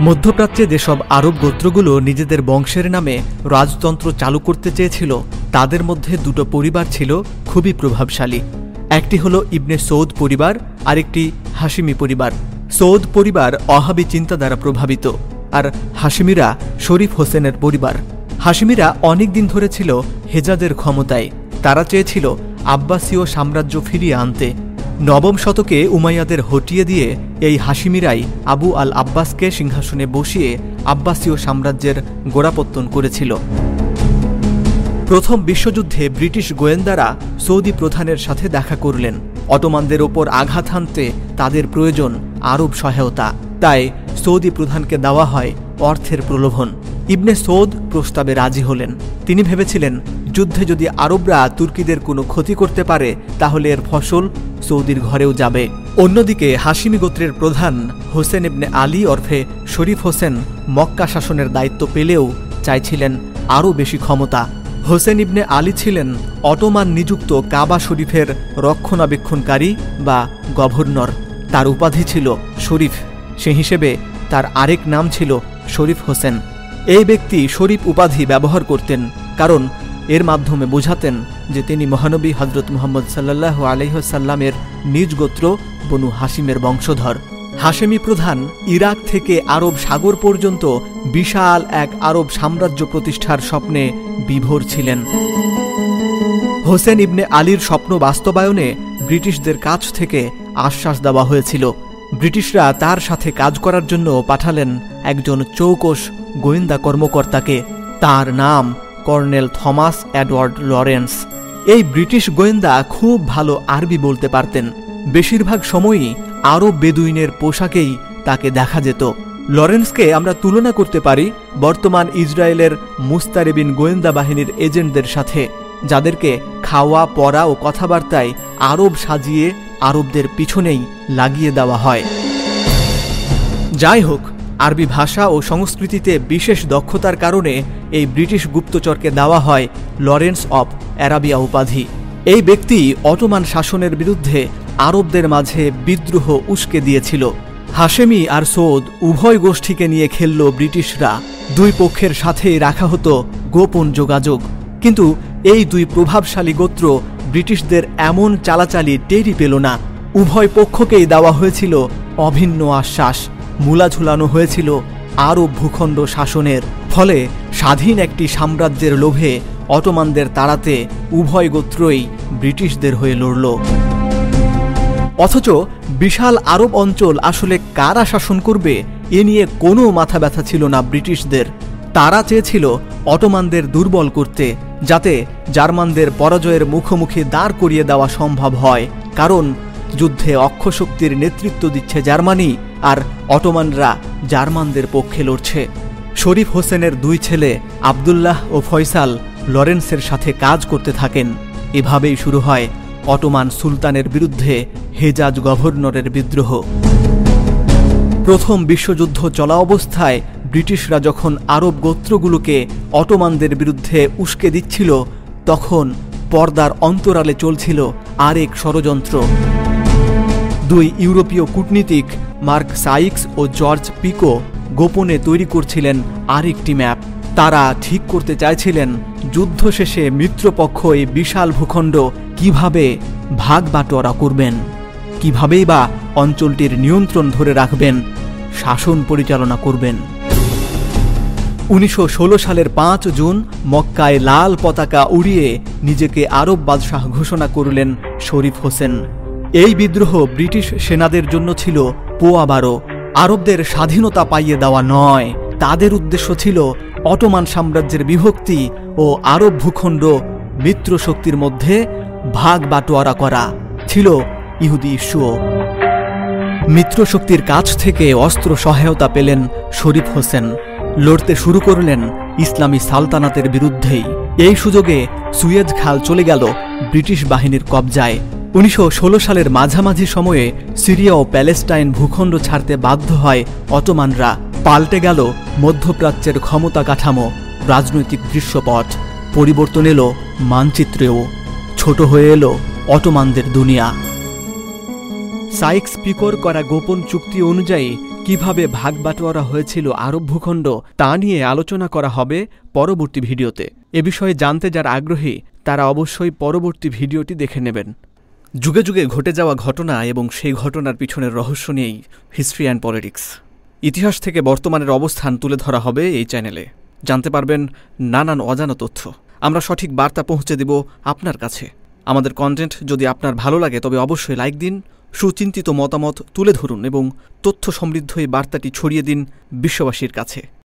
মধ্যপ্রাচ্যে যেসব আরব গোত্রগুলো নিজেদের বংশের নামে রাজতন্ত্র চালু করতে চেয়েছিল, তাদের মধ্যে দুটো পরিবার ছিল খুবই প্রভাবশালী। একটি হলো ইবনে সৌদ পরিবার, আরেকটি হাসিমি পরিবার। সৌদ পরিবার অহাবি চিন্তা দ্বারা প্রভাবিত, আর হাসিমিরা শরীফ হোসেনের পরিবার। হাসিমিরা অনেক দিন ধরে ছিল হেজাদের ক্ষমতায়। তারা চেয়েছিল আব্বাসীয় সাম্রাজ্য ফিরিয়ে আনতে। নবম শতকে উমাইয়াদের হটিয়ে দিয়ে এই হাসিমিরাই আবু আল আব্বাসকে সিংহাসনে বসিয়ে আব্বাসীয় সাম্রাজ্যের গোড়াপত্তন করেছিল। প্রথম বিশ্বযুদ্ধে ব্রিটিশ গোয়েন্দারা সৌদি প্রধানের সাথে দেখা করলেন। অটোমানদের ওপর আঘাত হানতে তাদের প্রয়োজন আরব সহায়তা। তাই সৌদি প্রধানকে দেওয়া হয় অর্থের প্রলোভন। ইবনে সৌদ প্রস্তাবে রাজি হলেন। তিনি ভেবেছিলেন, যুদ্ধে যদি আরবরা তুর্কিদের কোনো ক্ষতি করতে পারে, তাহলে এর ফসল সৌদির ঘরেও যাবে। অন্যদিকে হাসিমি গোত্রের প্রধান হোসেন ইবনে আলী অর্থে শরীফ হোসেন মক্কা শাসনের দায়িত্ব পেলেও চাইছিলেন আরও বেশি ক্ষমতা। হোসেন ইবনে আলী ছিলেন অটোমান নিযুক্ত কাবা শরীফের রক্ষণাবেক্ষণকারী বা গভর্নর। তার উপাধি ছিল শরীফ। সে হিসেবে তার আরেক নাম ছিল শরীফ হোসেন। এই ব্যক্তি শরীফ উপাধি ব্যবহার করতেন, কারণ এর মাধ্যমে বোঝাতেন যে তিনি মহানবী হজরত মোহাম্মদ সাল্লাহ আলহ্লামের নিজ গোত্র বনু হাসিমের বংশধর। হাসেমি প্রধান ইরাক থেকে আরব সাগর পর্যন্ত বিশাল এক আরব সাম্রাজ্য প্রতিষ্ঠার স্বপ্নে বিভোর ছিলেন। হোসেন ইবনে আলীর স্বপ্ন বাস্তবায়নে ব্রিটিশদের কাছ থেকে আশ্বাস দেওয়া হয়েছিল। ব্রিটিশরা তার সাথে কাজ করার জন্য পাঠালেন একজন চৌকস গোয়েন্দা কর্মকর্তাকে। তার নাম কর্নেল থমাস অ্যাডওয়ার্ড লরেন্স। এই ব্রিটিশ গোয়েন্দা খুব ভালো আরবি বলতে পারতেন। বেশিরভাগ সময়ই আরব বেদুইনের পোশাকেই তাকে দেখা যেত। লরেন্সকে আমরা তুলনা করতে পারি বর্তমান ইসরায়েলের মুস্তারেবিন গোয়েন্দা বাহিনীর এজেন্টদের সাথে, যাদেরকে খাওয়া, পড়া ও কথাবার্তায় আরব সাজিয়ে আরবদের পিছনেই লাগিয়ে দেওয়া হয়। যাই হোক আরবি ভাষা ও সংস্কৃতিতে বিশেষ দক্ষতার কারণে এই ব্রিটিশ গুপ্তচরকে দেওয়া হয় লরেন্স অব অ্যারাবিয়া উপাধি। এই ব্যক্তি অটোমান শাসনের বিরুদ্ধে আরবদের মাঝে বিদ্রোহ উস্কে দিয়েছিল। হাশেমি আর সৌদ উভয় গোষ্ঠীকে নিয়ে খেলল ব্রিটিশরা। দুই পক্ষের সাথেই রাখা হতো গোপন যোগাযোগ। কিন্তু এই দুই প্রভাবশালী গোত্র ব্রিটিশদের এমন চালাচালি টেরি পেল না। উভয় পক্ষকেই দেওয়া হয়েছিল অভিন্ন আশ্বাস। মূলা ঝুলানো হয়েছিল আরব ভূখণ্ড শাসনের। ফলে স্বাধীন একটি সাম্রাজ্যের লোভে অটোমানদের তাড়াতে উভয় গোত্রই ব্রিটিশদের হয়ে লড়ল। অথচ বিশাল আরব অঞ্চল আসলে কারা শাসন করবে, এ নিয়ে কোনো মাথা ব্যথা ছিল না ব্রিটিশদের। তারা চেয়েছিল অটোমানদের দুর্বল করতে, যাতে জার্মানদের পরাজয়ের মুখোমুখি দাঁড় করিয়ে দেওয়া সম্ভব হয়। কারণ যুদ্ধে অক্ষশক্তির নেতৃত্ব দিচ্ছে জার্মানি আর অটোমানরা জার্মানদের পক্ষে লড়ছে। শরীফ হোসেনের দুই ছেলে আবদুল্লাহ ও ফয়সাল লরেন্সের সাথে কাজ করতে থাকেন। এভাবেই শুরু হয় অটোমান সুলতানের বিরুদ্ধে হেজাজ গভর্নরের বিদ্রোহ। প্রথম বিশ্বযুদ্ধ চলা অবস্থায় ব্রিটিশরা যখন আরব গোত্রগুলোকে অটোমানদের বিরুদ্ধে উস্কে দিচ্ছিল, তখন পর্দার অন্তরালে চলছিল আরেক ষড়যন্ত্র। দুই ইউরোপীয় কূটনীতিক মার্ক সাইক্স ও জর্জ পিকো গোপনে তৈরি করছিলেন আরেকটি ম্যাপ। তারা ঠিক করতে চাইছিলেন যুদ্ধ শেষে মিত্রপক্ষ এই বিশাল ভূখণ্ড কীভাবে ভাগ বাটোয়ারা করবেন, কিভাবেই বা অঞ্চলটির নিয়ন্ত্রণ ধরে রাখবেন, শাসন পরিচালনা করবেন। উনিশশো ষোলো সালের পাঁচ জুন মক্কায় লাল পতাকা উড়িয়ে নিজেকে আরব বাদশাহ ঘোষণা করলেন শরীফ হোসেন। এই বিদ্রোহ ব্রিটিশ সেনাদের জন্য ছিল পোয়াবারো আরবদের স্বাধীনতা পাইয়ে দেওয়া নয়। তাদের উদ্দেশ্য ছিল অটোমান সাম্রাজ্যের বিভক্তি ও আরব ভূখণ্ড মিত্র শক্তির মধ্যে ভাগ বাটোয়ারা করা, ছিল ইহুদি ইস্যুও। মিত্রশক্তির কাছ থেকে অস্ত্র সহায়তা পেলেন শরীফ হোসেন। লড়তে শুরু করলেন ইসলামী সালতানাতের বিরুদ্ধেই। এই সুযোগে সুয়েজ খাল চলে গেল ব্রিটিশ বাহিনীর কবজায়। উনিশশো ষোলো সালের মাঝামাঝি সময়ে সিরিয়া ও প্যালেস্টাইন ভূখণ্ড ছাড়তে বাধ্য হয় অটোমানরা। পাল্টে গেল মধ্যপ্রাচ্যের ক্ষমতা কাঠামো, রাজনৈতিক দৃশ্যপট, পরিবর্তন এলো মানচিত্রেও। ছোট হয়ে এলো অটোমানদের দুনিয়া। সাইক্স পিকর করা গোপন চুক্তি অনুযায়ী কীভাবে ভাগ বাটোয়ারা হয়েছিল আরব ভূখণ্ড তা নিয়ে আলোচনা করা হবে পরবর্তী ভিডিওতে। এ বিষয়ে জানতে যারা আগ্রহী, তারা অবশ্যই পরবর্তী ভিডিওটি দেখে নেবেন। যুগে যুগে ঘটে যাওয়া ঘটনা এবং সেই ঘটনার পিছনের রহস্য নিয়েই হিস্ট্রি অ্যান্ড পলিটিক্স। ইতিহাস থেকে বর্তমানের অবস্থান তুলে ধরা হবে এই চ্যানেলে। জানতে পারবেন নানান অজানা তথ্য। আমরা সঠিক বার্তা পৌঁছে দেব আপনার কাছে। আমাদের কন্টেন্ট যদি আপনার ভালো লাগে, তবে অবশ্যই লাইক দিন সুচিন্তিত মতামত তুলে ধরুন এবং তথ্য সমৃদ্ধ এই বার্তাটি ছড়িয়ে দিন বিশ্ববাসীর কাছে